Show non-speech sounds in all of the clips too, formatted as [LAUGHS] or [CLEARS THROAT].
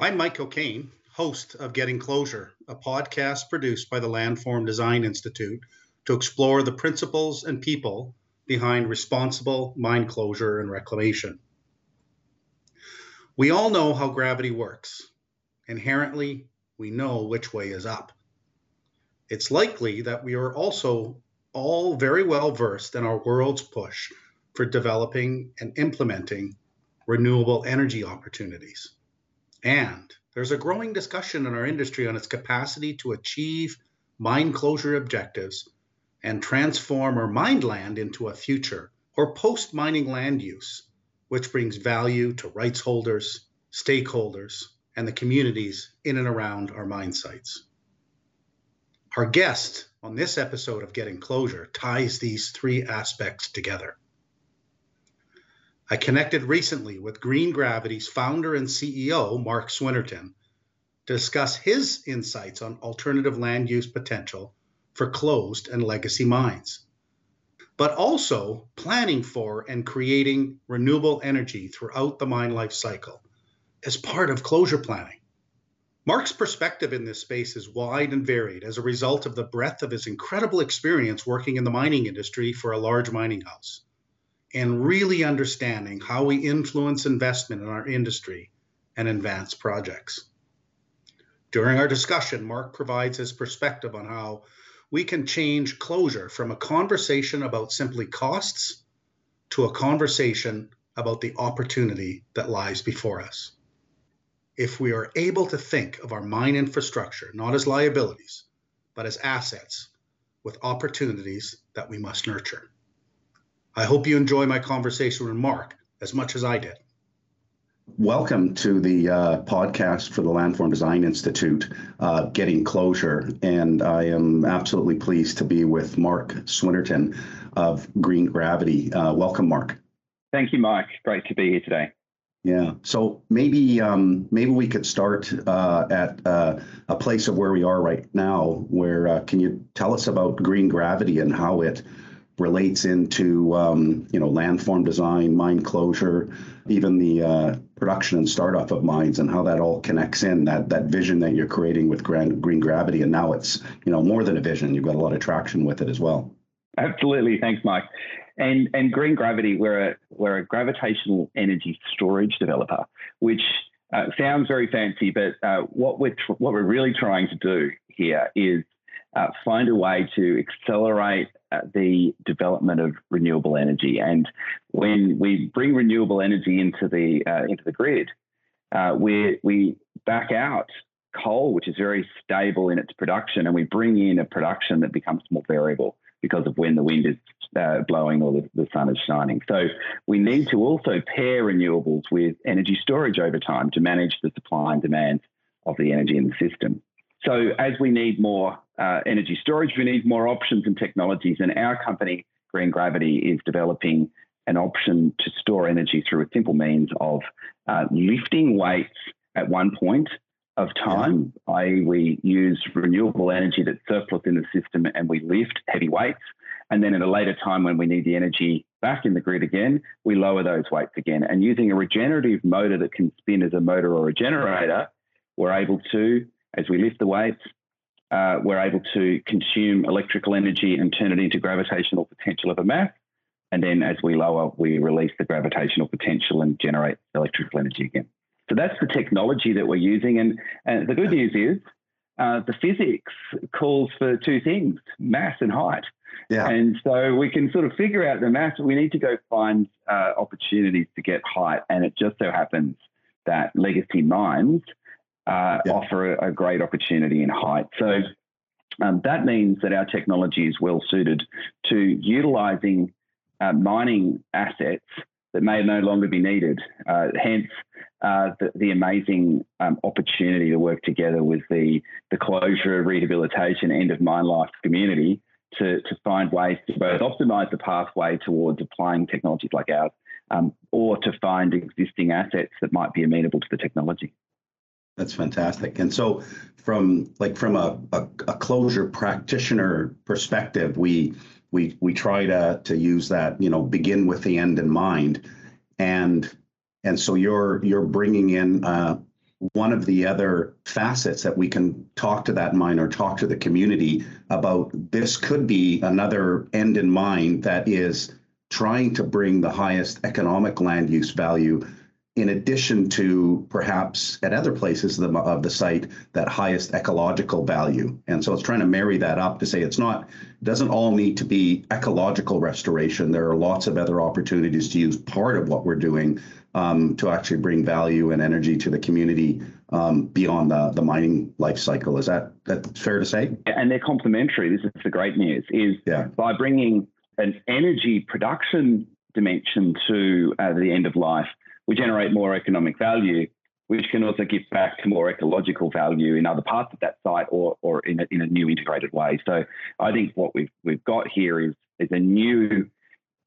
I'm Mike O'Kane, host of Getting Closure, a podcast produced by the Landform Design Institute to explore the principles and people behind responsible mine closure and reclamation. We all know how gravity works. Inherently, we know which way is up. It's likely that we are also all very well versed in our world's push for developing and implementing renewable energy opportunities. And there's a growing discussion in our industry on its capacity to achieve mine closure objectives and transform our mined land into a future or post mining land use, which brings value to rights holders, stakeholders, and the communities in and around our mine sites. Our guest on this episode of Getting Closure ties these three aspects together. I connected recently with Green Gravity's founder and CEO, Mark Swinnerton, to discuss his insights on alternative land use potential for closed and legacy mines, but also planning for and creating renewable energy throughout the mine life cycle as part of closure planning. Mark's perspective in this space is wide and varied as a result of the breadth of his incredible experience working in the mining industry for a large mining house and really understanding how we influence investment in our industry and advance projects. During our discussion, Mark provides his perspective on how we can change closure from a conversation about simply costs to a conversation about the opportunity that lies before us. If we are able to think of our mine infrastructure not as liabilities, but as assets with opportunities that we must nurture. I hope you enjoy my conversation with Mark as much as I did. Welcome to the uh, podcast for the Landform Design Institute, uh, Getting Closure. And I am absolutely pleased to be with Mark Swinnerton of Green Gravity. Uh, welcome, Mark. Thank you, Mike. Great to be here today. Yeah. So maybe um, maybe we could start uh, at uh, a place of where we are right now. Where uh, can you tell us about Green Gravity and how it relates into um, you know landform design, mine closure, even the uh, production and startup of mines, and how that all connects in that that vision that you're creating with grand, green gravity. And now it's you know more than a vision; you've got a lot of traction with it as well. Absolutely, thanks, Mike. And and green gravity, we're a we're a gravitational energy storage developer, which uh, sounds very fancy, but uh, what we're tr- what we're really trying to do here is uh, find a way to accelerate uh, the development of renewable energy. And when we bring renewable energy into the uh, into the grid, uh, we we back out coal, which is very stable in its production, and we bring in a production that becomes more variable because of when the wind is uh, blowing or the, the, sun is shining. So we need to also pair renewables with energy storage over time to manage the supply and demand of the energy in the system. So as we need more uh, energy storage, we need more options and technologies. And our company, Green Gravity, is developing an option to store energy through a simple means of uh, lifting weights at one point of time, yeah. i.e., we use renewable energy that's surplus in the system and we lift heavy weights. And then at a later time, when we need the energy back in the grid again, we lower those weights again. And using a regenerative motor that can spin as a motor or a generator, we're able to as we lift the weights, uh, we're able to consume electrical energy and turn it into gravitational potential of a mass. And then as we lower, we release the gravitational potential and generate electrical energy again. So that's the technology that we're using. And, and the good news is uh, the physics calls for two things mass and height. Yeah. And so we can sort of figure out the mass. We need to go find uh, opportunities to get height. And it just so happens that legacy mines uh, yeah. offer a, a, great opportunity in height. So um, that means that our technology is well suited to utilizing uh, mining assets that may no longer be needed. Uh, hence, uh, the, the, amazing um, opportunity to work together with the, the closure, rehabilitation, end of mine life community to, to find ways to both optimize the pathway towards applying technologies like ours um, or to find existing assets that might be amenable to the technology. That's fantastic. And so, from like from a, a, a, closure practitioner perspective, we we we try to to use that you know begin with the end in mind, and and so you're you're bringing in uh, one of the other facets that we can talk to that mine or talk to the community about this could be another end in mind that is trying to bring the highest economic land use value in addition to perhaps at other places of the, of the site that highest ecological value. And so it's trying to marry that up to say it's not it doesn't all need to be ecological restoration. There are lots of other opportunities to use part of what we're doing um, to actually bring value and energy to the community um, beyond the, the mining life cycle. Is that that fair to say? And they're complementary. This is the great news is yeah. by bringing an energy production dimension to uh, the end of life we generate more economic value, which can also give back to more ecological value in other parts of that site or, or in, a, in a new integrated way. So I think what we've, we've got here is, is a new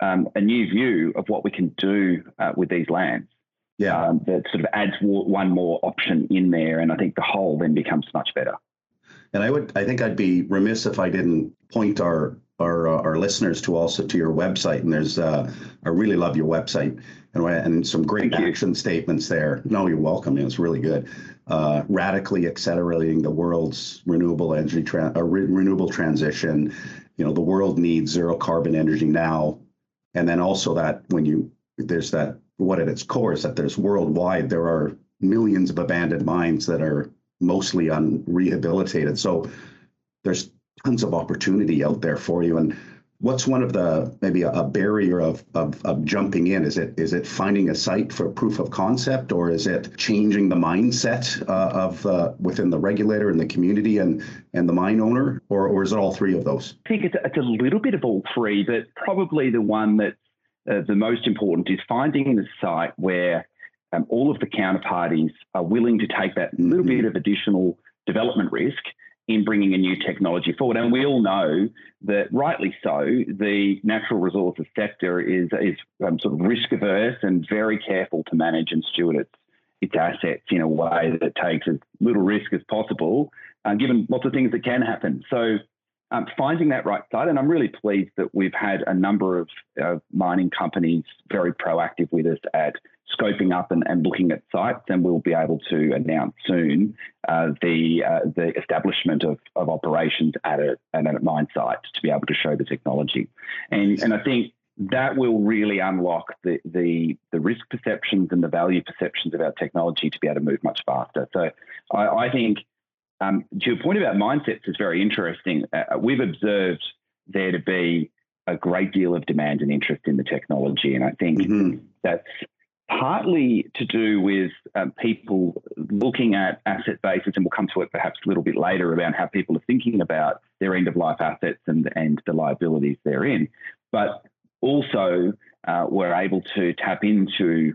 um, a new view of what we can do uh, with these lands. Yeah, um, that sort of adds one more option in there, and I think the whole then becomes much better. And I would, I think I'd be remiss if I didn't point our our, uh, our listeners to also to your website. And there's, uh, I really love your website and, and some great Thank action you. statements there. No, you're welcome. It's really good. Uh, radically accelerating the world's renewable energy, tra- uh, re- renewable transition. You know, the world needs zero carbon energy now. And then also that when you, there's that, what at its core is that there's worldwide, there are millions of abandoned mines that are mostly unrehabilitated. So there's tons of opportunity out there for you. And what's one of the maybe a, a barrier of, of, of jumping in? Is it is it finding a site for proof of concept, or is it changing the mindset uh, of uh, within the regulator and the community and and the mine owner, or or is it all three of those? I think it's, it's a little bit of all three, but probably the one that's uh, the most important is finding the site where um, all of the counterparties are willing to take that mm-hmm. little bit of additional development risk in bringing a new technology forward. And we all know that, rightly so, the natural resources sector is, is um, sort of risk averse and very careful to manage and steward its, its assets in a way that takes as little risk as possible, uh, given lots of things that can happen. So, um, finding that right side, and I'm really pleased that we've had a number of uh, mining companies very proactive with us at scoping up and, and looking at sites, and we'll be able to announce soon uh, the uh, the establishment of, of operations at a, at a mine site to be able to show the technology. And and I think that will really unlock the, the, the risk perceptions and the value perceptions of our technology to be able to move much faster. So I, I think um, to your point about mindsets is very interesting. Uh, we've observed there to be a great deal of demand and interest in the technology, and I think mm-hmm. that's partly to do with um, people looking at asset bases, and we'll come to it perhaps a little bit later about how people are thinking about their end of life assets and, and the liabilities therein. But also, uh, we're able to tap into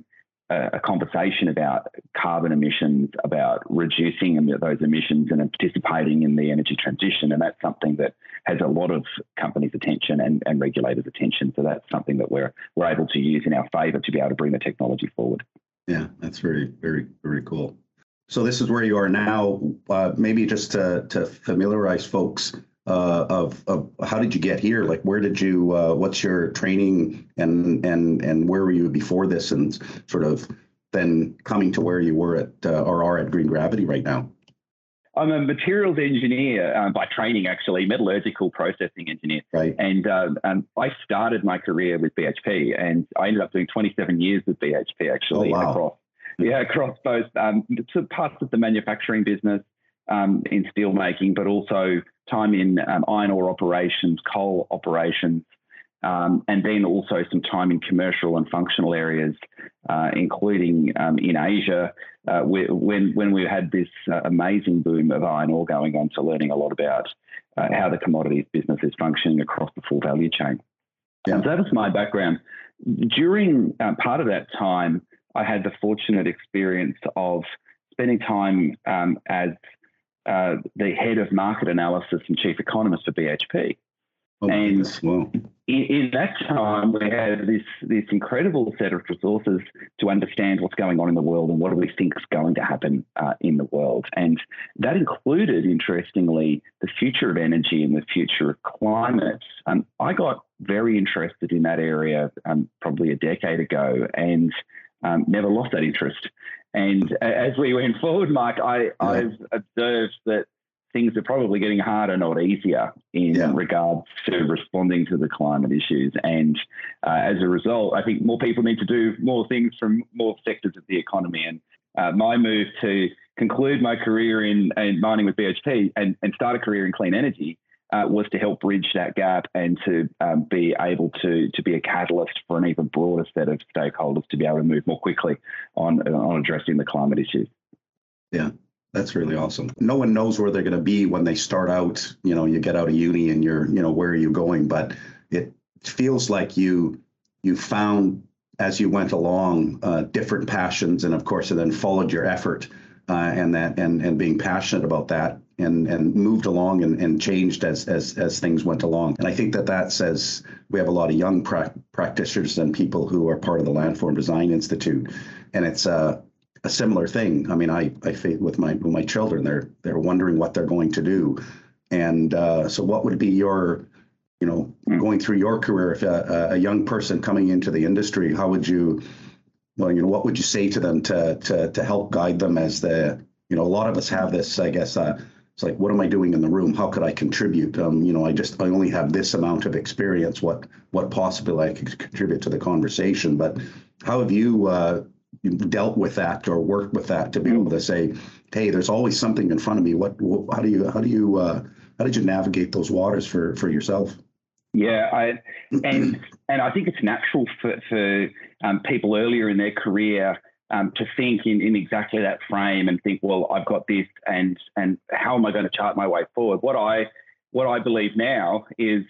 a, conversation about carbon emissions, about reducing those emissions and participating in the energy transition. And that's something that has a lot of companies' attention and, and regulators' attention. So that's something that we're, we're able to use in our favour to be able to bring the technology forward. Yeah, that's very, very, very cool. So this is where you are now. Uh, maybe just to, to familiarize folks uh, of, of how did you get here? Like, where did you? Uh, what's your training and and and where were you before this? And sort of then coming to where you were at uh, or are at Green Gravity right now. I'm a materials engineer um, by training, actually, metallurgical processing engineer. Right. And um, um, I started my career with BHP, and I ended up doing 27 years with BHP actually oh, wow. across yeah across both um, parts of the manufacturing business um, in steelmaking, but also time in um, iron ore operations, coal operations, um, and then also some time in commercial and functional areas, uh, including um, in Asia, uh, when when we had this uh, amazing boom of iron ore going on, so learning a lot about uh, how the commodities business is functioning across the full value chain. Yeah. so that was my background. During uh, part of that time, I had the fortunate experience of spending time um, as uh, the head of market analysis and chief economist for BHP. Oh, and well. in, in, that time, we had this this incredible set of resources to understand what's going on in the world and what do we think is going to happen uh, in the world. And that included, interestingly, the future of energy and the future of climate. Um, I got very interested in that area um, probably a decade ago, and um, never lost that interest. And as we went [LAUGHS] forward, Mike, I, yeah. I've observed that things are probably getting harder, not easier, in yeah. regards to responding to the climate issues. And uh, as a result, I think more people need to do more things from more sectors of the economy. And uh, my move to conclude my career in, in mining with BHP and, and start a career in clean energy uh, was to help bridge that gap and to um, be able to to be a catalyst for an even broader set of stakeholders to be able to move more quickly on on addressing the climate issues. Yeah, that's really awesome. No one knows where they're going to be when they start out. You know, you get out of uni and you're, you know, where are you going? But it feels like you you found as you went along uh, different passions, and of course, and then followed your effort uh, and that and and being passionate about that and and moved along and, and changed as as as things went along. And I think that that says we have a lot of young pra- practitioners and people who are part of the Landform Design Institute, and it's a a similar thing. I mean, I I with my with my children, they're they're wondering what they're going to do, and uh, so what would be your you know, mm. going through your career, if a, a young person coming into the industry, how would you well, you know, what would you say to them to to to help guide them as the you know a lot of us have this, I guess. Uh, it's like, what am I doing in the room? How could I contribute? Um, you know, I just I only have this amount of experience. What what possibly I could contribute to the conversation? But how have you uh, dealt with that or worked with that to be able to say, hey, there's always something in front of me. What, what how do you how do you uh, how did you navigate those waters for for yourself? Yeah, I, and and I think it's natural for for um, people earlier in their career um, to think in, in exactly that frame and think, well, I've got this, and and how am I going to chart my way forward? What I what I believe now is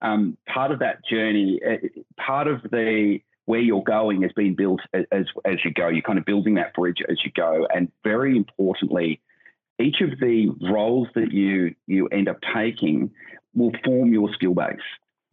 um, part of that journey, uh, part of the where you're going has been built as as you go. You're kind of building that bridge as you go, and very importantly, each of the roles that you you end up taking will form your skill base.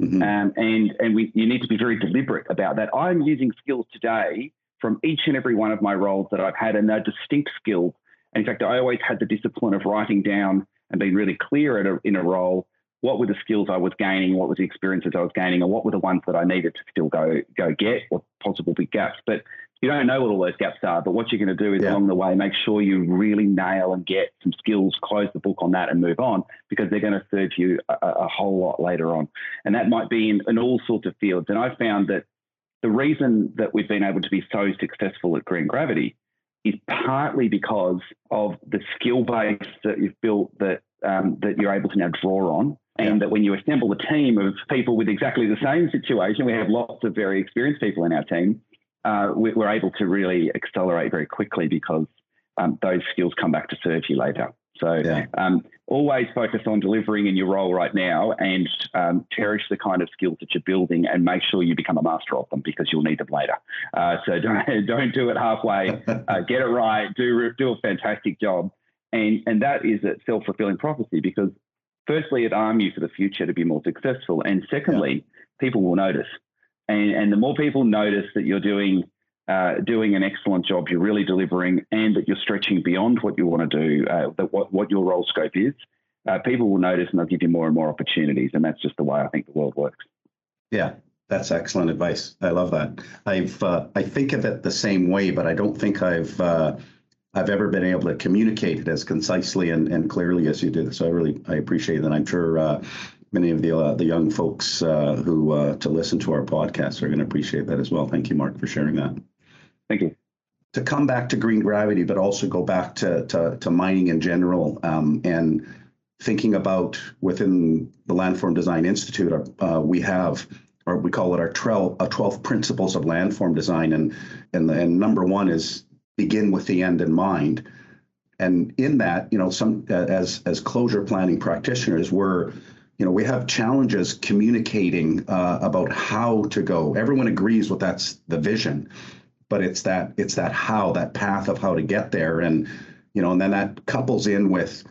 Mm-hmm. Um, and and we, you need to be very deliberate about that. I'm using skills today from each and every one of my roles that I've had, and they're distinct skills. And in fact, I always had the discipline of writing down and being really clear a, in a role what were the skills I was gaining, what was the experiences I was gaining, and what were the ones that I needed to still go go get, or possible big gaps. But you don't know what all those gaps are, but what you're going to do is yeah. along the way make sure you really nail and get some skills, close the book on that, and move on because they're going to serve you a, a whole lot later on. And that might be in, in all sorts of fields. And I found that the reason that we've been able to be so successful at Green Gravity is partly because of the skill base that you've built that um, that you're able to now draw on. And yeah. that when you assemble a team of people with exactly the same situation, we have lots of very experienced people in our team uh, we, are able to really accelerate very quickly because um, those skills come back to serve you later. So yeah. um, always focus on delivering in your role right now and um, cherish the kind of skills that you're building and make sure you become a master of them because you'll need them later. Uh, so [LAUGHS] don't, don't do it halfway. Uh, [LAUGHS] get it right. Do, do a fantastic job. And, and that is a self fulfilling prophecy because, firstly, it arms you for the future to be more successful. And secondly, yeah. people will notice. And, and the more people notice that you're doing uh, doing an excellent job, you're really delivering, and that you're stretching beyond what you want to do, uh, that what, what your role scope is, uh, people will notice and they'll give you more and more opportunities. And that's just the way I think the world works. Yeah, that's excellent advice. I love that. I've uh, I think of it the same way, but I don't think I've uh, I've ever been able to communicate it as concisely and, and clearly as you do. So I really I appreciate that. I'm sure many of the uh, the young folks uh, who uh, to listen to our podcast are going to appreciate that as well. Thank you, Mark, for sharing that. Thank you. To come back to green gravity, but also go back to to, to mining in general, um, and thinking about within the Landform Design Institute, uh, we have or we call it our 12, uh, 12 principles of landform design, and and, and number one is begin with the end in mind. And in that, you know, some as as closure planning practitioners, we're you know, we have challenges communicating uh, about how to go. Everyone agrees with that's the vision, but it's that it's that how, that path of how to get there, and you know, and then that couples in with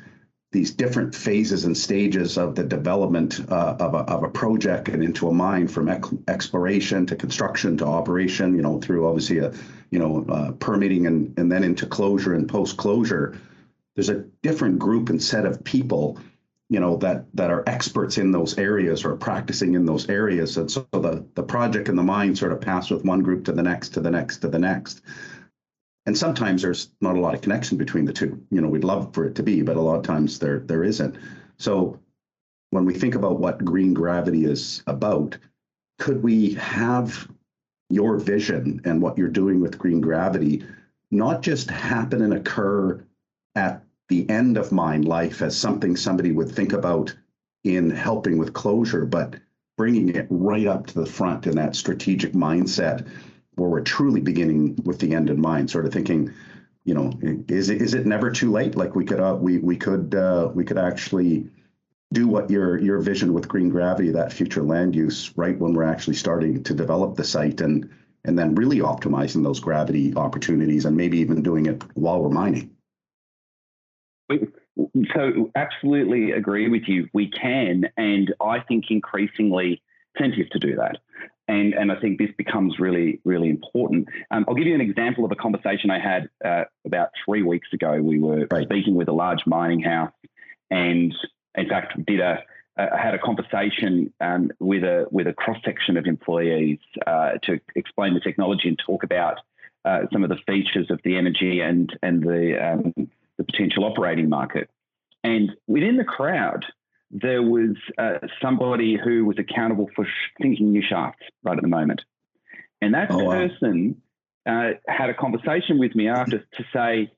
these different phases and stages of the development uh, of, a, of a project and into a mine from exploration to construction to operation you know through obviously a you know uh, permitting and, and then into closure and post closure there's a different group and set of people you know that that are experts in those areas or practicing in those areas. And so the the project and the mine sort of pass with one group to the next to the next to the next. And sometimes there's not a lot of connection between the two. You know we'd love for it to be but a lot of times there there isn't. So when we think about what green gravity is about could we have your vision and what you're doing with green gravity not just happen and occur at the end of mine life as something somebody would think about in helping with closure, but bringing it right up to the front in that strategic mindset where we're truly beginning with the end in mind, sort of thinking, you know, is it is it never too late? Like we could uh, we we could uh, we could actually do what your your vision with green gravity, that future land use, right when we're actually starting to develop the site and and then really optimizing those gravity opportunities and maybe even doing it while we're mining. So, absolutely agree with you. We can, and I think increasingly incentive to do that. And, and I think this becomes really, really important. Um, I'll give you an example of a conversation I had uh, about three weeks ago. We were right. speaking with a large mining house, and in fact, did a uh, had a conversation um, with a with a cross section of employees uh, to explain the technology and talk about uh, some of the features of the energy and and the um, the potential operating market. And within the crowd, there was uh, somebody who was accountable for sinking new shafts right at the moment. And that oh, person wow. uh, had a conversation with me after to say,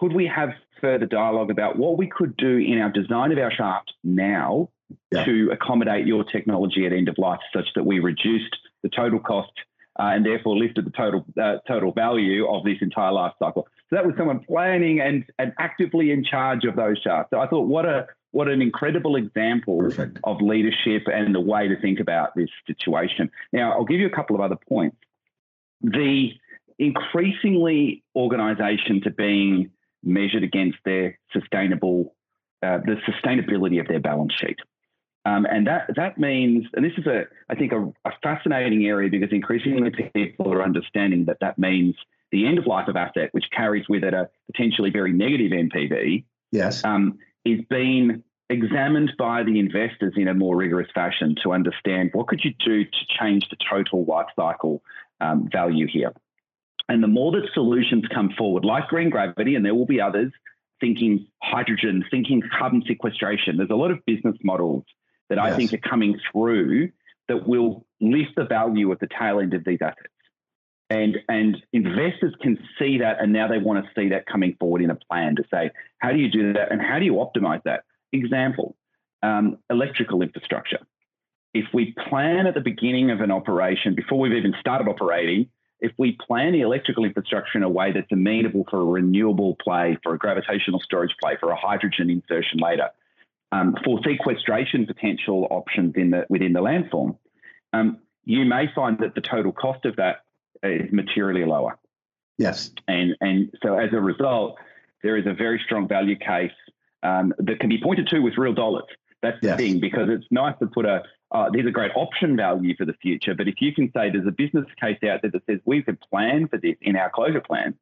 could we have further dialogue about what we could do in our design of our shaft now yeah. to accommodate your technology at end of life such that we reduced the total cost uh, and therefore lifted the total uh, total value of this entire life cycle. So that was someone planning and, and actively in charge of those shafts. So I thought, what a what an incredible example Perfect. of leadership and the way to think about this situation. Now, I'll give you a couple of other points. The increasingly organisations are being measured against their sustainable, uh, the sustainability of their balance sheet. Um, and that that means, and this is a, I think, a, a, fascinating area because increasingly people are understanding that that means the end of life of asset, which carries with it a potentially very negative NPV, yes, um, is being examined by the investors in a more rigorous fashion to understand what could you do to change the total life cycle um, value here. And the more that solutions come forward, like green gravity, and there will be others, thinking hydrogen, thinking carbon sequestration. There's a lot of business models that yes. I think are coming through that will lift the value of the tail end of these assets. And, and investors can see that, and now they want to see that coming forward in a plan to say, how do you do that, and how do you optimize that? Example: um, electrical infrastructure. If we plan at the beginning of an operation before we've even started operating, if we plan the electrical infrastructure in a way that's amenable for a renewable play, for a gravitational storage play, for a hydrogen insertion later, um, for sequestration potential options in the, within the landform, um, you may find that the total cost of that is materially lower. Yes. And, and so as a result, there is a very strong value case um, that can be pointed to with real dollars. That's yes. the thing, because it's nice to put a, uh, there's a great option value for the future. But if you can say there's a business case out there that says we can plan for this in our closure plan,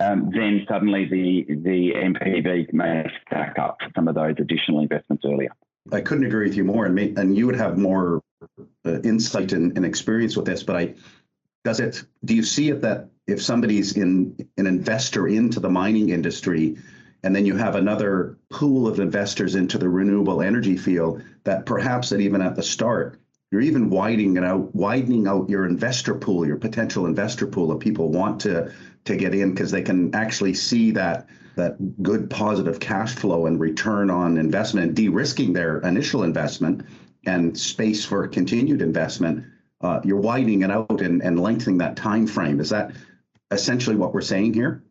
um, then suddenly the the NPV may stack up for some of those additional investments earlier. I couldn't agree with you more, and may, and you would have more uh, insight and, and, experience with this. But I does it? Do you see it that if somebody's in an investor into the mining industry, and then you have another pool of investors into the renewable energy field, that perhaps that even at the start you're even widening out, widening out your investor pool, your potential investor pool of people want to to get in because they can actually see that that good positive cash flow and return on investment, de-risking their initial investment and space for continued investment. Uh, you're widening it out and, and lengthening that time frame. Is that essentially what we're saying here?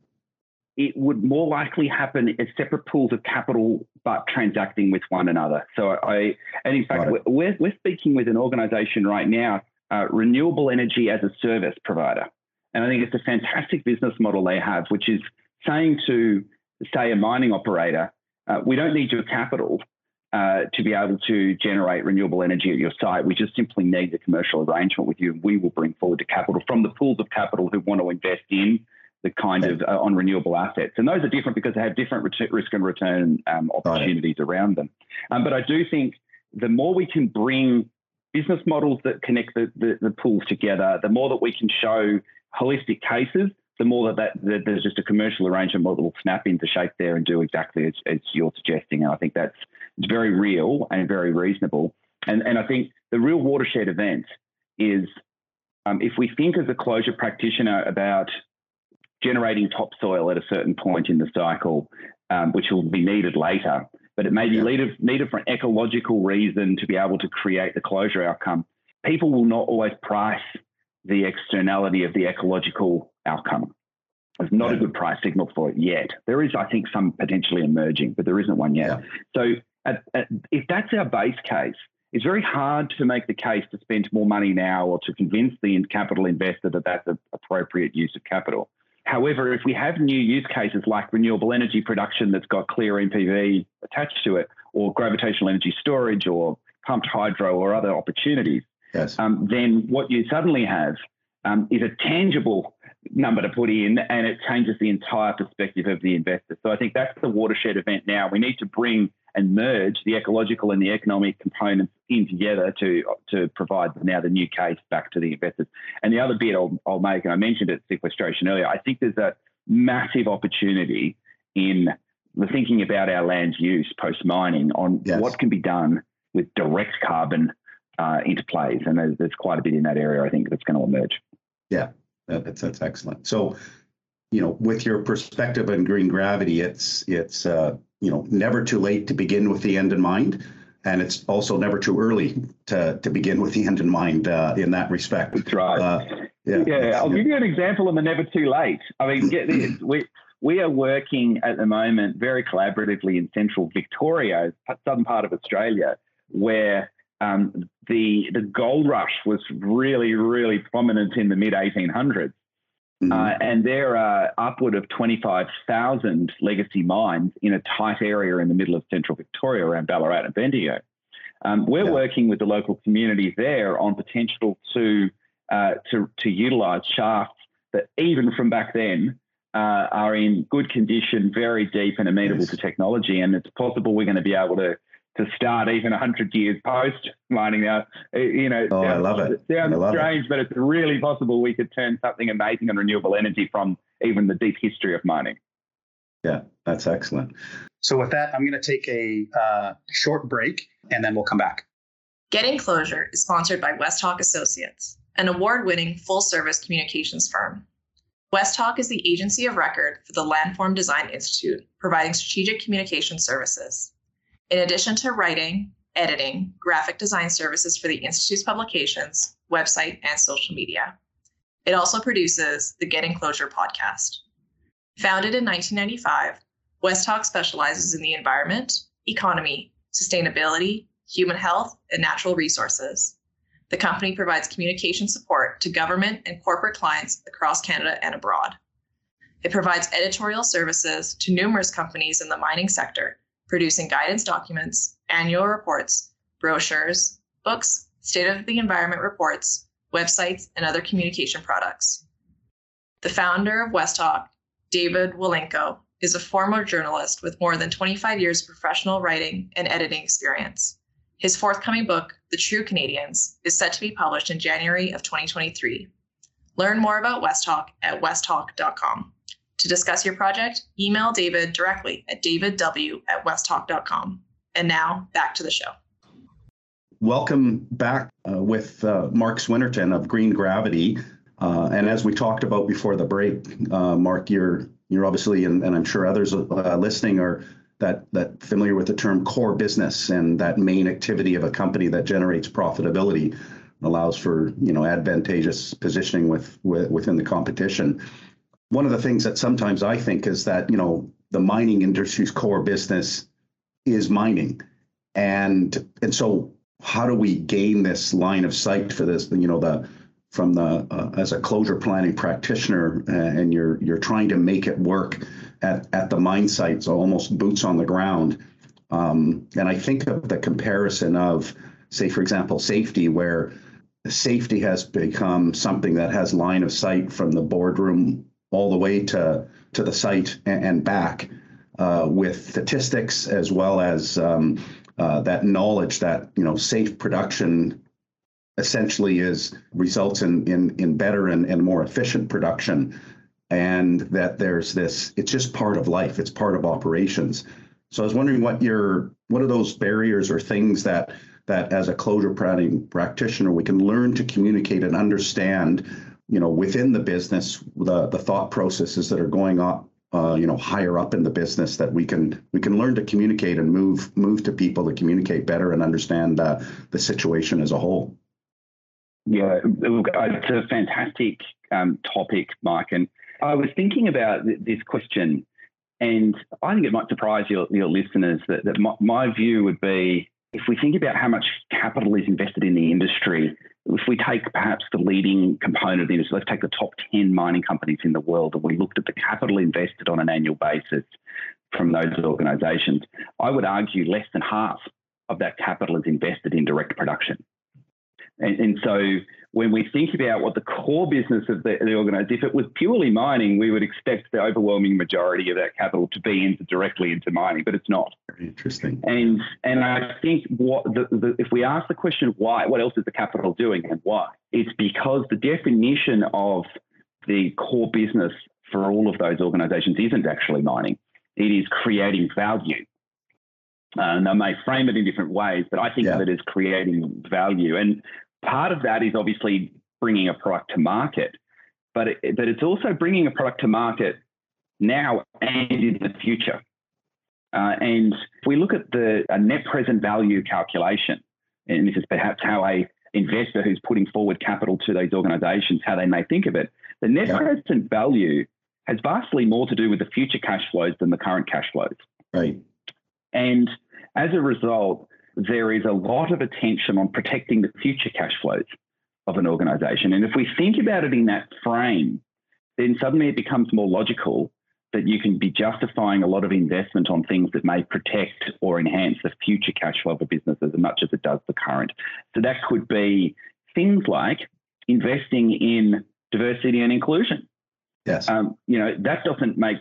It would more likely happen as separate pools of capital, but transacting with one another. So I, and in fact, we're, we're speaking with an organization right now, uh, renewable energy as a service provider. And I think it's a fantastic business model they have, which is saying to, say, a mining operator, uh, we don't need your capital uh, to be able to generate renewable energy at your site. We just simply need a commercial arrangement with you. And we will bring forward the capital from the pools of capital who want to invest in the kind of uh, on renewable assets. And those are different because they have different ret- risk and return um, opportunities around them. Um, but I do think the more we can bring business models that connect the, the, the, pools together, the more that we can show holistic cases, the more that, that, that there's just a commercial arrangement model will snap into shape there and do exactly as, as you're suggesting. And I think that's it's very real and very reasonable. And, and I think the real watershed event is um, if we think as a closure practitioner about generating topsoil at a certain point in the cycle, um, which will be needed later, but it may be yeah. needed, needed for an ecological reason to be able to create the closure outcome. People will not always price the externality of the ecological outcome. There's not yeah. a good price signal for it yet. There is, I think, some potentially emerging, but there isn't one yet. Yeah. So, at, at, if that's our base case, it's very hard to make the case to spend more money now or to convince the capital investor that that's an appropriate use of capital. However, if we have new use cases like renewable energy production that's got clear NPV attached to it, or gravitational energy storage, or pumped hydro, or other opportunities, yes. um, then what you suddenly have um, is a tangible number to put in, and it changes the entire perspective of the investor. So I think that's the watershed event now. We need to bring and merge the ecological and the economic components in together to to provide now the new case back to the investors. And the other bit I'll, I'll make, and I mentioned it sequestration earlier, I think there's a massive opportunity in the thinking about our land use post mining on yes. what can be done with direct carbon uh, interplays. And there's, there's quite a bit in that area, I think, that's going to emerge. Yeah, that's, that's excellent. So, you know, with your perspective on green gravity, it's it's uh, you know never too late to begin with the end in mind, and it's also never too early to to begin with the end in mind uh, in that respect. That's right. Uh, yeah, yeah. I'll yeah. give you an example of the never too late. I mean, [CLEARS THROAT] get this. We we are working at the moment very collaboratively in central Victoria, southern part of Australia, where um, the the gold rush was really really prominent in the mid 1800s. Mm-hmm. Uh, and there are upward of 25,000 legacy mines in a tight area in the middle of central Victoria around Ballarat and Bendigo. Um, we're yeah. working with the local community there on potential to, uh, to, to utilise shafts that even from back then uh, are in good condition, very deep and amenable yes. to technology. And it's possible we're going to be able to to start even 100 years post mining now. You know, oh, sounds, I love it. It sounds strange, it. but it's really possible we could turn something amazing on renewable energy from even the deep history of mining. Yeah, that's excellent. So, with that, I'm going to take a uh, short break and then we'll come back. Getting Closure is sponsored by Westhawk Associates, an award winning full service communications firm. Westhawk is the agency of record for the Landform Design Institute, providing strategic communication services. In addition to writing, editing, graphic design services for the Institute's publications, website, and social media. It also produces the Getting Closure podcast. Founded in 1995, Westhawk specializes in the environment, economy, sustainability, human health, and natural resources. The company provides communication support to government and corporate clients across Canada and abroad. It provides editorial services to numerous companies in the mining sector producing guidance documents, annual reports, brochures, books, state of the environment reports, websites, and other communication products. The founder of Westhawk, David Wylynko, is a former journalist with more than 25 years of professional writing and editing experience. His forthcoming book, The True Canadians, is set to be published in January of 2023. Learn more about Westhawk at westhawk.com. To discuss your project, email David directly at davidw at westhawk.com. And now back to the show. Welcome back uh, with uh, Mark Swinnerton of Green Gravity. Uh, and as we talked about before the break, uh, Mark, you're you're obviously, and, and I'm sure others uh, listening are that that familiar with the term core business and that main activity of a company that generates profitability, allows for you know advantageous positioning with, with within the competition one of the things that sometimes I think is that, you know, the mining industry's core business is mining. And and so how do we gain this line of sight for this, you know, the from the uh, as a closure planning practitioner uh, and you're you're trying to make it work at, at the mine sites, almost boots on the ground. Um, and I think of the comparison of, say, for example, safety, where safety has become something that has line of sight from the boardroom all the way to to the site and, and back uh, with statistics as well as um, uh, that knowledge that you know safe production essentially is results in in, in better and, and more efficient production. And that there's this it's just part of life. It's part of operations. So i was wondering what your what are those barriers or things that that as a closure planning practitioner we can learn to communicate and understand you know within the business the the thought processes that are going up uh, you know higher up in the business that we can we can learn to communicate and move move to people to communicate better and understand uh, the situation as a whole. Yeah it's a fantastic um, topic mike and i was thinking about this question and i think it might surprise your, your listeners that, that my, my view would be if we think about how much capital is invested in the industry, if we take perhaps the leading component of the industry, let's take the top 10 mining companies in the world, and we looked at the capital invested on an annual basis from those organizations, I would argue less than half of that capital is invested in direct production. And, and, so when we think about what the core business of the, the organisation, if it was purely mining, we would expect the overwhelming majority of that capital to be into directly into mining, but it's not. Very interesting. And and I think what the, the, if we ask the question why, what else is the capital doing and why? It's because the definition of the core business for all of those organisations isn't actually mining; it is creating value. Uh, and they may frame it in different ways, but I think yeah. of it as creating value. And part of that is obviously bringing a product to market, but it, but it's also bringing a product to market now and in the future. Uh, and if we look at the net present value calculation, and this is perhaps how a investor who's putting forward capital to these organizations, how they may think of it, the net yeah. present value has vastly more to do with the future cash flows than the current cash flows. Right. And as a result, there is a lot of attention on protecting the future cash flows of an organization. And if we think about it in that frame, then suddenly it becomes more logical that you can be justifying a lot of investment on things that may protect or enhance the future cash flow of a business as much as it does the current. So that could be things like investing in diversity and inclusion. Yes. Um, you know, that doesn't make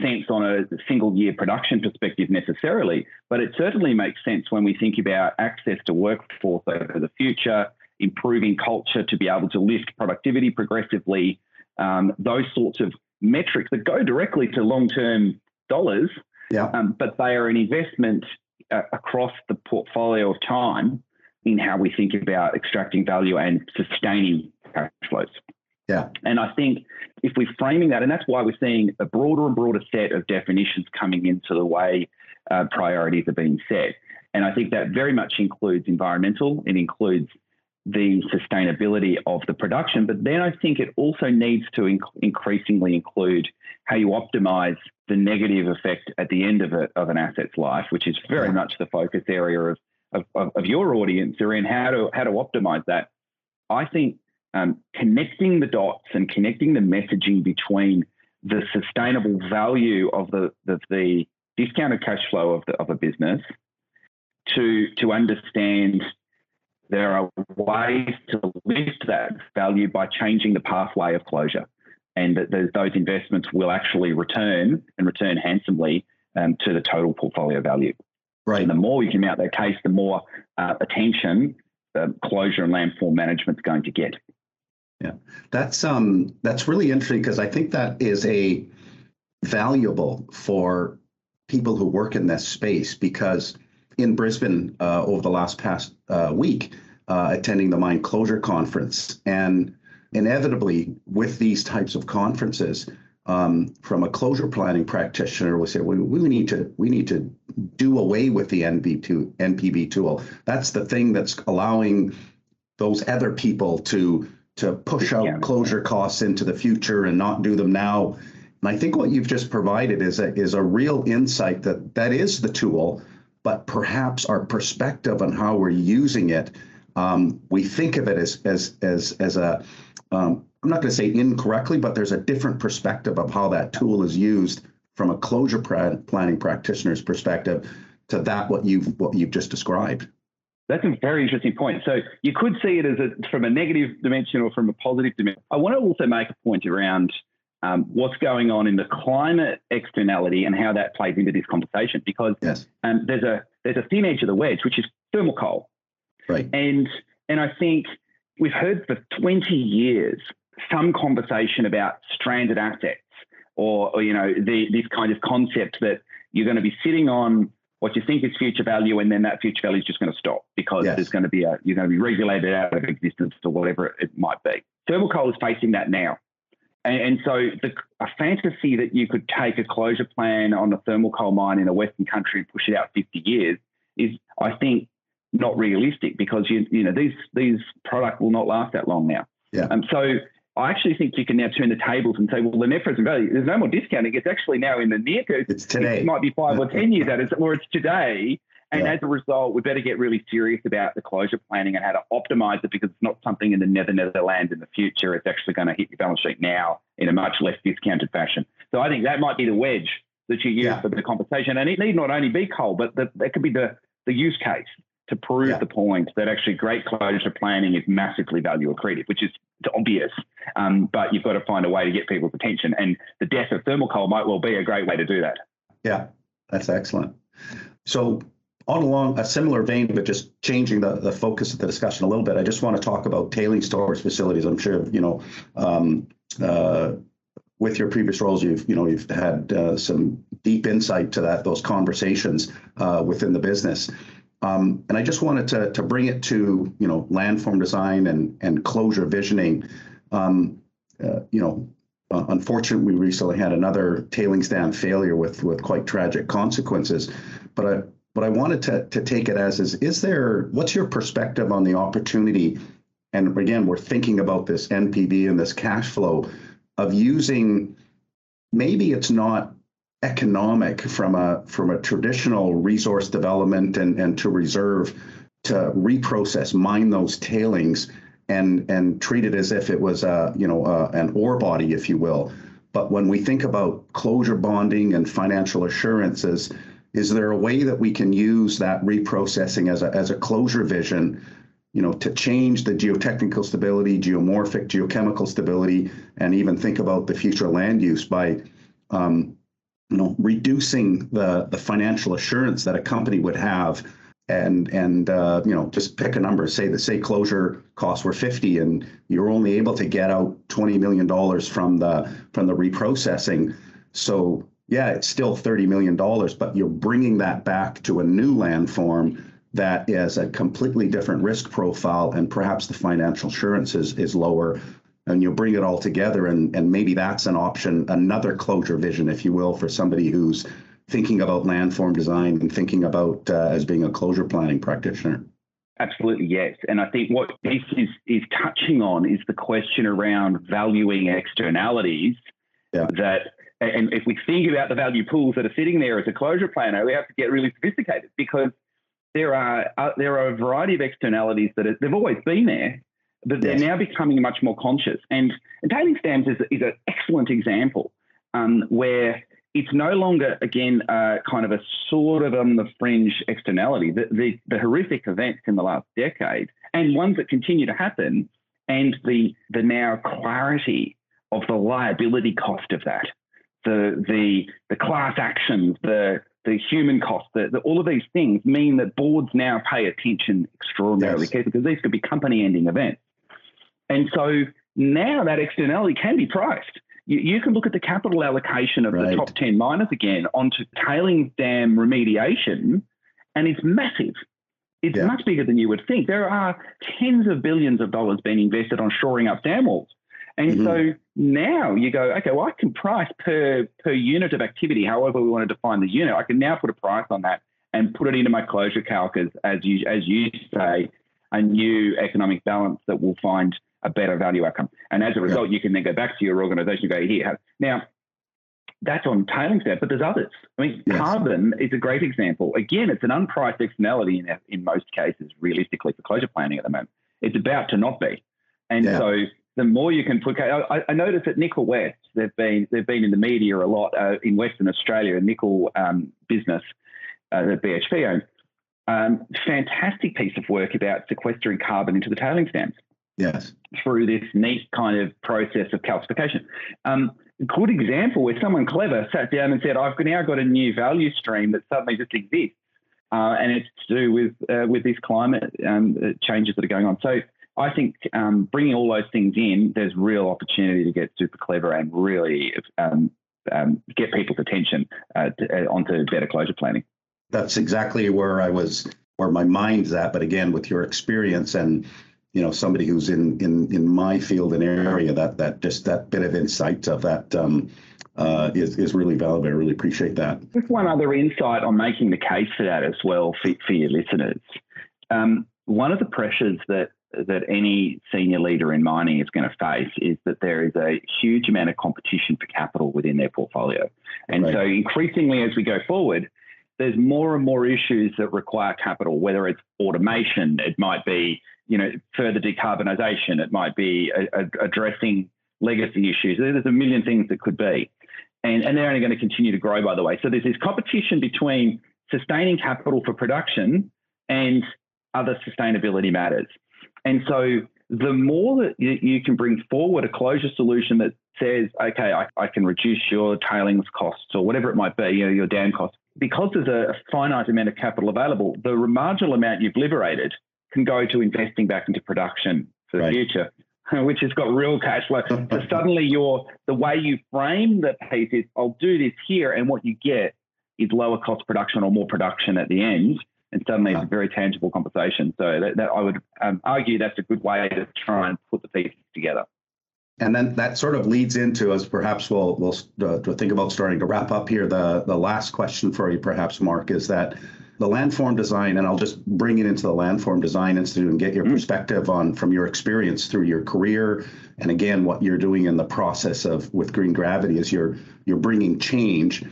sense on a single year production perspective necessarily, but it certainly makes sense when we think about access to workforce over the future, improving culture to be able to lift productivity progressively, um, those sorts of metrics that go directly to long term dollars, yeah. Um, but they are an investment uh, across the portfolio of time in how we think about extracting value and sustaining cash flows. Yeah. And I think if we're framing that, and that's why we're seeing a broader and broader set of definitions coming into the way uh, priorities are being set. And I think that very much includes environmental, it includes the sustainability of the production, but then I think it also needs to inc- increasingly include how you optimize the negative effect at the end of, a, of an asset's life, which is very much the focus area of, of, of your audience around how to, how to optimize that. I think um, connecting the dots and connecting the messaging between the sustainable value of the, the, the discounted cash flow of, the, of a business to, to understand there are ways to lift that value by changing the pathway of closure and that those investments will actually return and return handsomely um, to the total portfolio value. Right. And the more we can out that case, the more uh, attention uh, closure and landform management is going to get. Yeah, that's um that's really interesting because I think that is a valuable for people who work in this space because in Brisbane uh, over the last past uh, week, uh, attending the mine closure conference, and inevitably with these types of conferences, um, from a closure planning practitioner, we say we, we need to we need to do away with the NB2 NPV tool. That's the thing that's allowing those other people to to push out yeah. closure costs into the future and not do them now. And I think what you've just provided is a, is a real insight that that is the tool, but perhaps our perspective on how we're using it, um, we think of it as as as as a um, I'm not going to say incorrectly, but there's a different perspective of how that tool is used from a closure planning practitioner's perspective to that what you've what you've just described. That's a very interesting point. So you could see it as a, from a negative dimension or from a positive dimension. I want to also make a point around um, what's going on in the climate externality and how that plays into this conversation because Yes. um, there's a there's a thin edge of the wedge, which is thermal coal. Right. And and I think we've heard for 20 years some conversation about stranded assets or, or you know the, this kind of concept that you're going to be sitting on what you think is future value and then that future value is just going to stop because Yes. there's going to be a you're going to be regulated out of existence or whatever it might be. Thermal coal is facing that now. And, and so the, a fantasy that you could take a closure plan on a thermal coal mine in a Western country and push it out 50 years is, I think, not realistic because you you know these these product will not last that long now. Yeah. Um, so I actually think you can now turn the tables and say, well, the net present value, there's no more discounting. It's actually now in the near term. It's today. It might be five or ten years out, it's- or it's today. And Yeah. as a result, we better get really serious about the closure planning and how to optimize it because it's not something in the nether netherland in the future. It's actually going to hit your balance sheet now in a much less discounted fashion. So I think that might be the wedge that you use Yeah. for the conversation. And it need not only be coal, but the, that could be the, the use case to prove Yeah. the point that actually great closure planning is massively value accretive, which is obvious. Um, but you've got to find a way to get people's attention. And the death of thermal coal might well be a great way to do that. Yeah, that's excellent. So, on along a similar vein, but just changing the, the focus of the discussion a little bit, I just want to talk about tailing storage facilities. I'm sure you know, um, uh, with your previous roles, you've you know you've had uh, some deep insight to that those conversations uh, within the business. Um, and I just wanted to to bring it to you know landform design and and closure visioning. Um, uh, you know, uh, unfortunately, we recently had another tailings dam failure with with quite tragic consequences. But I but I wanted to to take it as is is there what's your perspective on the opportunity? And again, we're thinking about this NPV and this cash flow of using. Maybe it's not economic from a from a traditional resource development and and to reserve to reprocess mine those tailings and and treat it as if it was a you know a, an ore body if you will. But when we think about closure bonding and financial assurances is there a way that we can use that reprocessing as a as a closure vision you know to change the geotechnical stability geomorphic geochemical stability and even think about the future land use by um, you know reducing the the financial assurance that a company would have and and uh, you know just pick a number say the say closure costs were 50 and you're only able to get out 20 million dollars from the from the reprocessing. So yeah it's still 30 million dollars but you're bringing that back to a new landform that is a completely different risk profile and perhaps the financial assurance is, is lower and you bring it all together and, and maybe that's an option another closure vision if you will for somebody who's thinking about landform design and thinking about uh, as being a closure planning practitioner Absolutely, yes. And I think what this is is touching on is the question around valuing externalities. Yeah. That, and if we think about the value pools that are sitting there as a closure planner, we have to get really sophisticated because there are uh, there are a variety of externalities that are, they've always been there, but they're Yes. now becoming much more conscious. And, and tailings dams is, is an excellent example um, where it's no longer, again, uh, kind of a sort of on the fringe externality. The, the, the horrific events in the last decade and ones that continue to happen, and the, the now clarity of the liability cost of that, the, the, the class actions, the, the human cost, the, the, all of these things mean that boards now pay attention extraordinarily Yes. carefully because these could be company ending events. And so now that externality can be priced. You, you can look at the capital allocation of Right. the top 10 miners again onto tailings dam remediation, and it's massive. It's Yeah. much bigger than you would think. There are tens of billions of dollars being invested on shoring up dam walls. And Mhm. so now you go, okay, well, I can price per per unit of activity, however we want to define the unit. I can now put a price on that and put it into my closure calc as, as you as you say, a new economic balance that will find a better value outcome. And as a result, you can then go back to your organization and go, here, now that's on tailings dam, but there's others. I mean, Yes. carbon is a great example. Again, it's an unpriced externality in, in most cases, realistically, for closure planning at the moment. It's about to not be. And Yeah. so the more you can put, I, I noticed at Nickel West, they've been they've been in the media a lot uh, in Western Australia, a nickel um, business uh, that BHP own. Um, fantastic piece of work about sequestering carbon into the tailings dams yes through this neat kind of process of calcification. Um, good example where someone clever sat down and said, I've now got a new value stream that suddenly just exists. Uh, and it's to do with uh, with these climate um, changes that are going on. So I think um, bringing all those things in, there's real opportunity to get super clever and really um, um get people's attention uh, to, uh, onto better closure planning. That's exactly where I was, where my mind's at. But again, with your experience and you know somebody who's in in in my field and area that that just that bit of insight of that um, uh, is is really valuable. I really appreciate that. Just one other insight on making the case for that as well for, for your listeners. Um, one of the pressures that that any senior leader in mining is going to face is that there is a huge amount of competition for capital within their portfolio, and right. so increasingly as we go forward, there's more and more issues that require capital, whether it's automation, it might be you know, further decarbonisation. It might be a, a, addressing legacy issues. There's a million things that could be. And, and they're only going to continue to grow, by the way. So there's this competition between sustaining capital for production and other sustainability matters. And so the more that you, you can bring forward a closure solution that says, okay, I, I, can reduce your tailings costs or whatever it might be, you know, your dam costs, because there's a finite amount of capital available, the marginal amount you've liberated can go to investing back into production for right. the future, [LAUGHS] which has got real cash flow. so [LAUGHS] suddenly your the way you frame the piece is I'll do this here, and what you get is lower cost production or more production at the end. And suddenly it's a very tangible compensation. So that, that I would um, argue that's a good way to try and put the pieces together. And then that sort of leads into, as perhaps we'll we'll uh, think about starting to wrap up here. The the last question for you, perhaps, Mark, is that the landform design, and I'll just bring it into the landform design institute and get your mm-hmm. perspective on from your experience through your career, and again what you're doing in the process of with green gravity is you're you're bringing change,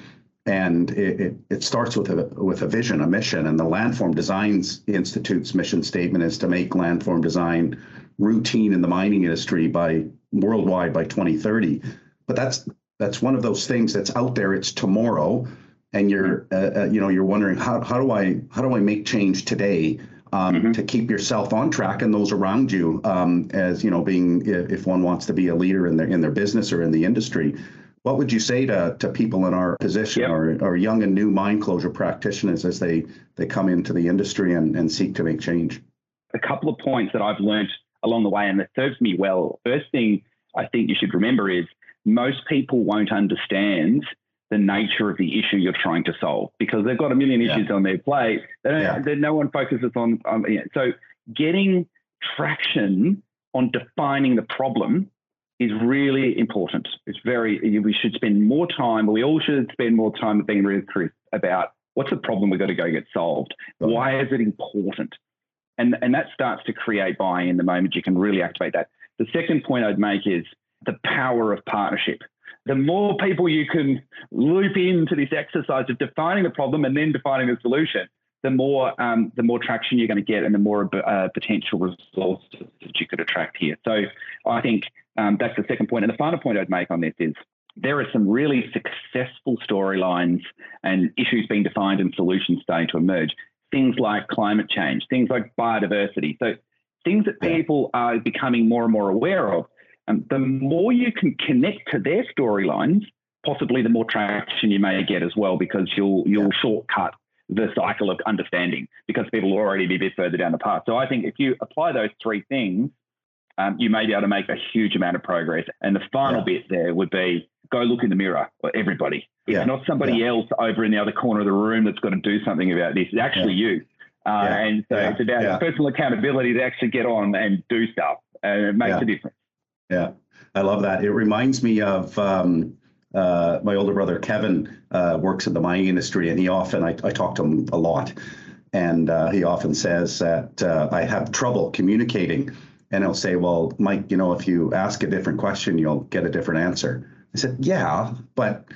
and it, it, it starts with a with a vision, a mission, and the landform designs institute's mission statement is to make landform design routine in the mining industry by worldwide by 2030. But that's that's one of those things that's out there. It's tomorrow and you're uh, uh, you know you're wondering how, how do I how do I make change today um, mm-hmm. to keep yourself on track and those around you um, as you know being if one wants to be a leader in their in their business or in the industry what would you say to, to people in our position yep. or, or young and new mind closure practitioners as they they come into the industry and, and seek to make change a couple of points that I've learned along the way and that serves me well first thing I think you should remember is most people won't understand the nature of the issue you're trying to solve because they've got a million issues yeah. on their plate. Yeah. no one focuses on. Yeah. So getting traction on defining the problem is really important. It's very. We should spend more time. We all should spend more time being really crisp about what's the problem we've got to go get solved. Right. Why is it important? And and that starts to create buy-in the moment you can really activate that. The second point I'd make is the power of partnership the more people you can loop into this exercise of defining the problem and then defining the solution, the more um, the more traction you're going to get and the more uh, potential results that you could attract here. So I think um, that's the second point. And the final point I'd make on this is there are some really successful storylines and issues being defined and solutions starting to emerge. Things like climate change, things like biodiversity. So things that people are becoming more and more aware of um, the more you can connect to their storylines, possibly the more traction you may get as well, because you'll you'll yeah. shortcut the cycle of understanding because people will already be a bit further down the path. So I think if you apply those three things, um, you may be able to make a huge amount of progress. And the final yeah. bit there would be go look in the mirror, everybody. It's not somebody yeah. else over in the other corner of the room that's got to do something about this. It's actually you. Uh, and so it's about personal accountability to actually get on and do stuff. And it makes a difference. Yeah, I love that. It reminds me of um, uh, my older brother Kevin uh, works in the mining industry, and he often I, I talk to him a lot, and uh, he often says that uh, I have trouble communicating, and he'll say, "Well, Mike, you know, if you ask a different question, you'll get a different answer." I said, "Yeah, but."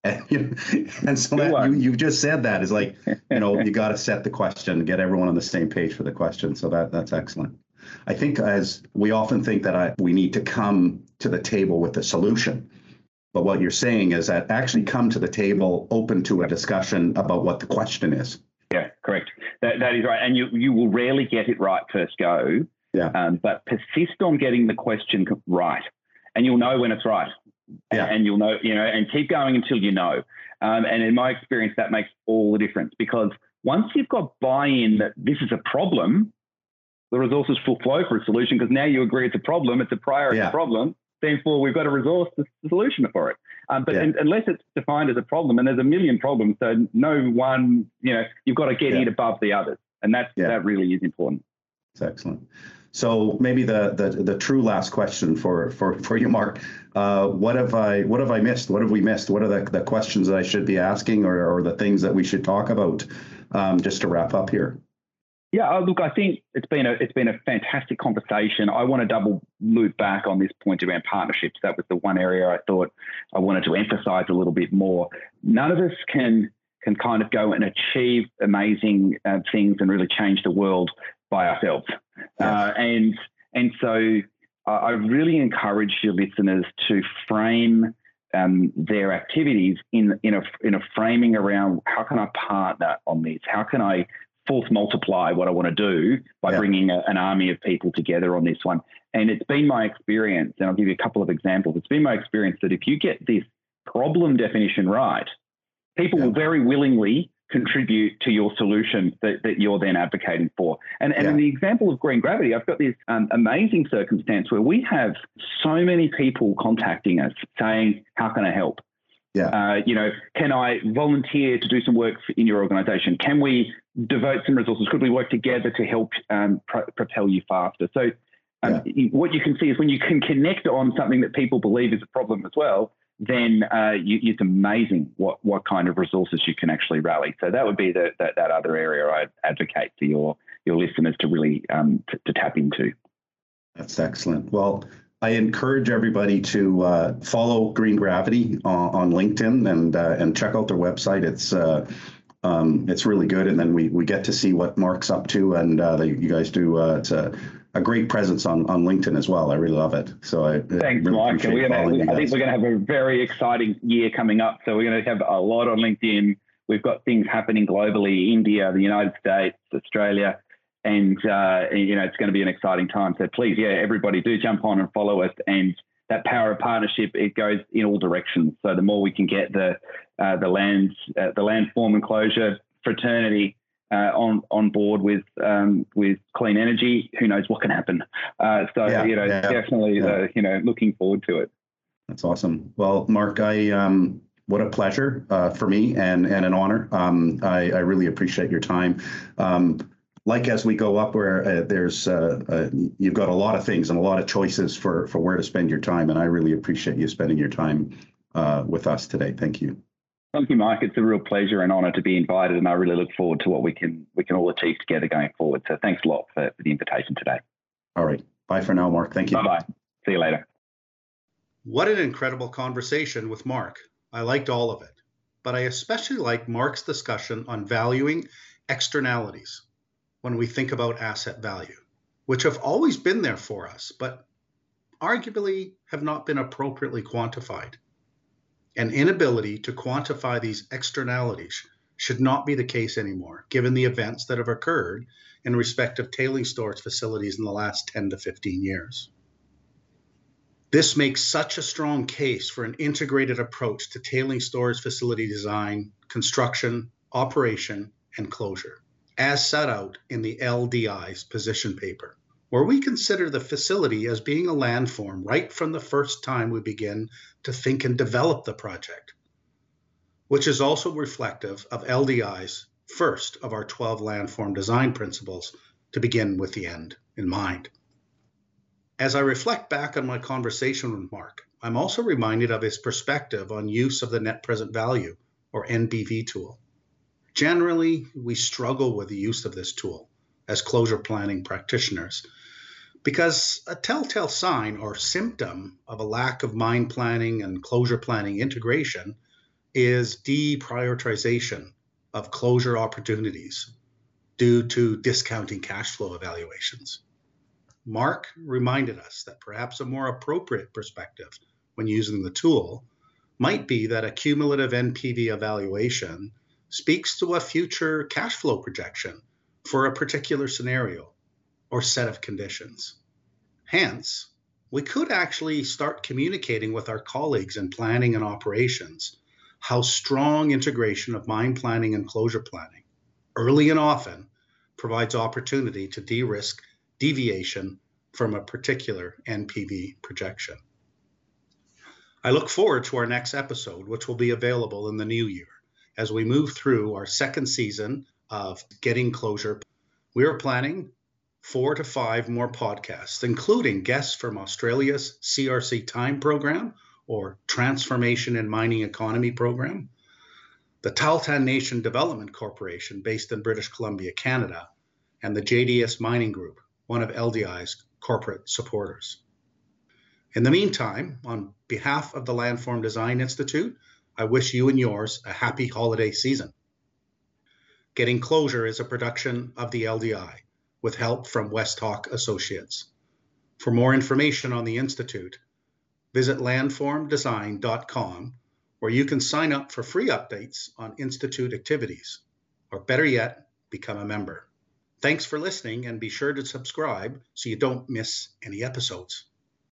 [LAUGHS] and so that, you, you just said that is like you know [LAUGHS] you got to set the question get everyone on the same page for the question so that that's excellent I think as we often think that I, we need to come to the table with a solution. But what you're saying is that actually come to the table open to a discussion about what the question is. Yeah, correct. That, that is right. And you, you will rarely get it right first go. Yeah. Um, but persist on getting the question right. And you'll know when it's right. Yeah. and you'll know, you know, and keep going until you know. Um, and in my experience, that makes all the difference because once you've got buy-in that this is a problem, the resources will flow for a solution because now you agree it's a problem, it's a priority Yeah. problem. Therefore, we've got a resource solution for it. Um, but Yeah. un- unless it's defined as a problem, and there's a million problems, so no one, you know, you've got to get Yeah. it above the others, and that's that really is important. It's excellent. So maybe the the the true last question for for for you, Mark. Uh, what have I what have I missed? What have we missed? What are the, the questions that I should be asking, or or the things that we should talk about? Um, just to wrap up here. Yeah, uh, look, I think it's been a it's been a fantastic conversation. I want to double loop back on this point around partnerships. That was the one area I thought I wanted to emphasize a little bit more. None of us can can kind of go and achieve amazing uh, things and really change the world by ourselves. Uh, and and so I, I really encourage your listeners to frame um, their activities in in a in a framing around how can I partner on this? How can I force multiply what I want to do by Yeah. bringing a, an army of people together on this one. And it's been my experience, and I'll give you a couple of examples. It's been my experience that if you get this problem definition right, people Yeah. will very willingly contribute to your solution that, that you're then advocating for. And, and in the example of green gravity, I've got this um, amazing circumstance where we have so many people contacting us saying, How can I help? Yeah. Uh, you know, can I volunteer to do some work in your organization? Can we devote some resources? Could we work together to help um, pro- propel you faster? So, um, what you can see is when you can connect on something that people believe is a problem as well, then uh, you, it's amazing what what kind of resources you can actually rally. So that would be the, that that other area I advocate for your your listeners to really um, to, to tap into. That's excellent. Well, I encourage everybody to uh, follow Green Gravity on, on LinkedIn and uh, and check out their website. It's uh, um, it's really good, and then we we get to see what Mark's up to, and uh, they, you guys do. Uh, it's a, a great presence on, on LinkedIn as well. I really love it. So I Thanks, really Mike. Gonna, I think we're going to have a very exciting year coming up. So we're going to have a lot on LinkedIn. We've got things happening globally: India, the United States, Australia, and uh, you know it's going to be an exciting time. So please, yeah, everybody do jump on and follow us. And that power of partnership it goes in all directions. So the more we can get the uh, the land uh, the land form and closure fraternity uh, on on board with um, with clean energy, who knows what can happen. Uh, so Yeah, you know, yeah, definitely, yeah. uh, you know, looking forward to it. That's awesome. Well, Mark, I um, what a pleasure uh, for me and and an honor. Um, I, I really appreciate your time. Um, like as we go up, where uh, there's uh, uh, you've got a lot of things and a lot of choices for for where to spend your time, and I really appreciate you spending your time uh, with us today. Thank you. Thank you, Mike. It's a real pleasure and honour to be invited, and I really look forward to what we can we can all achieve together going forward. So thanks a lot for, for the invitation today. All right. Bye for now, Mark. Thank you. Bye bye. See you later. What an incredible conversation with Mark. I liked all of it, but I especially liked Mark's discussion on valuing externalities when we think about asset value, which have always been there for us, but arguably have not been appropriately quantified. An inability to quantify these externalities should not be the case anymore, given the events that have occurred in respect of tailing storage facilities in the last 10 to 15 years. This makes such a strong case for an integrated approach to tailing storage facility design, construction, operation, and closure, as set out in the LDI's position paper, where we consider the facility as being a landform right from the first time we begin to think and develop the project, which is also reflective of LDI's first of our 12 landform design principles to begin with the end in mind. As I reflect back on my conversation with Mark, I'm also reminded of his perspective on use of the net present value, or NPV tool. Generally, we struggle with the use of this tool as closure planning practitioners because a telltale sign or symptom of a lack of mine planning and closure planning integration is deprioritization of closure opportunities due to discounting cash flow evaluations. Mark reminded us that perhaps a more appropriate perspective when using the tool might be that a cumulative NPV evaluation speaks to a future cash flow projection for a particular scenario or set of conditions. Hence, we could actually start communicating with our colleagues in planning and operations how strong integration of mine planning and closure planning, early and often, provides opportunity to de risk deviation from a particular NPV projection. I look forward to our next episode, which will be available in the new year as we move through our second season of Getting Closure. We are planning four to five more podcasts, including guests from Australia's CRC Time program or Transformation in Mining Economy program, the Tahltan Nation Development Corporation based in British Columbia, Canada, and the JDS Mining Group, one of LDI's corporate supporters. In the meantime, on behalf of the Landform Design Institute, I wish you and yours a happy holiday season. Getting Closure is a production of the LDI with help from Westhawk Associates. For more information on the Institute, visit landformdesign.com where you can sign up for free updates on Institute activities, or better yet, become a member. Thanks for listening and be sure to subscribe so you don't miss any episodes.